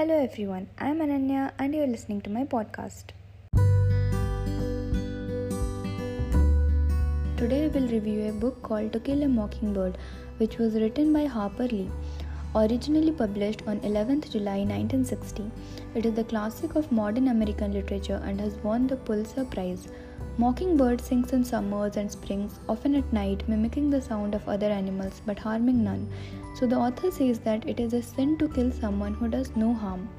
Hello everyone, I'm Ananya and you're listening to my podcast. Today I will review a book called To Kill a Mockingbird, which was written by Harper Lee. Originally published on 11th July 1960, it is the classic of modern American literature and has won the Pulitzer Prize. Mockingbird sings in summers and springs, often at night, mimicking the sound of other animals but harming none. So the author says that it is a sin to kill someone who does no harm.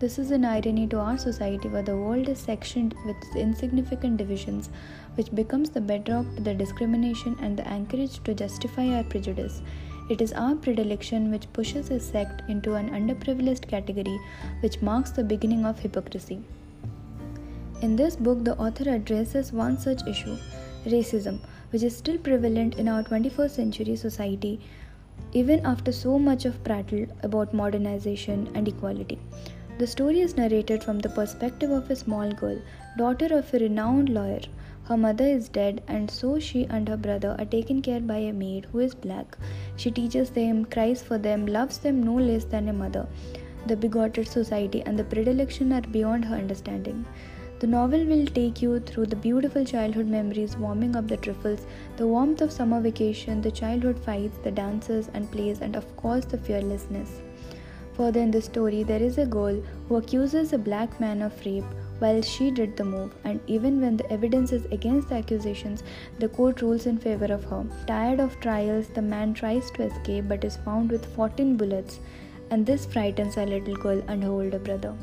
This is an irony to our society where the world is sectioned with insignificant divisions, which becomes the bedrock to the discrimination and the anchorage to justify our prejudice. It is our predilection which pushes a sect into an underprivileged category, which marks the beginning of hypocrisy. In this book, the author addresses one such issue racism, which is still prevalent in our 21st century society, even after so much of prattle about modernization and equality. The story is narrated from the perspective of a small girl, daughter of a renowned lawyer. Her mother is dead, and so she and her brother are taken care by a maid who is black. She teaches them, cries for them, loves them no less than a mother. The bigoted society and the predilection are beyond her understanding. The novel will take you through the beautiful childhood memories warming up the trifles, the warmth of summer vacation, the childhood fights, the dances and plays, and of course the fearlessness. Further in the story, there is a girl who accuses a black man of rape while she did the move, and even when the evidence is against the accusations, the court rules in favor of her. Tired of trials, the man tries to escape but is found with 14 bullets, and this frightens a little girl and her older brother.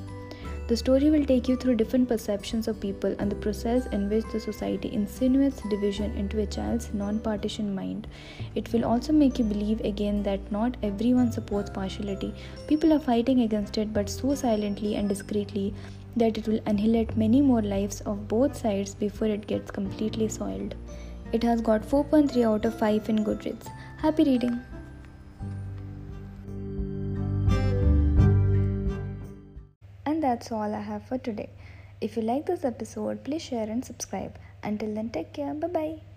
The story will take you through different perceptions of people and the process in which the society insinuates division into a child's non partition mind. It will also make you believe again that not everyone supports partiality. People are fighting against it, but so silently and discreetly that it will annihilate many more lives of both sides before it gets completely soiled. It has got 4.3 out of 5 in Goodreads. Happy reading! That's all I have for today. If you like this episode, please share and subscribe. Until then, take care. Bye bye.